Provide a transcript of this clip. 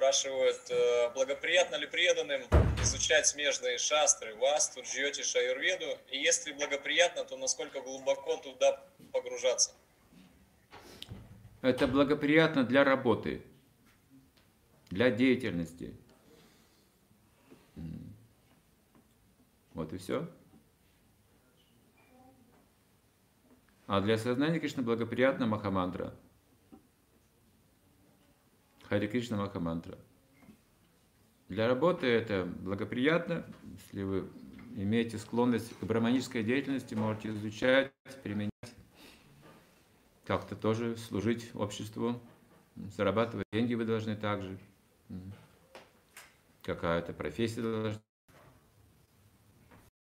Спрашивают, э, благоприятно ли преданным изучать смежные шастры, васту, джьотиш, аюрведу? И если благоприятно, то насколько глубоко туда погружаться? Это благоприятно для работы, для деятельности. Вот и все. А для сознания Кришны благоприятна Махамантра. Хари Кришна Махамантра. Для работы это благоприятно, если вы имеете склонность к браманической деятельности, можете изучать, применять, как-то тоже служить обществу, зарабатывать деньги вы должны также. Какая-то профессия должна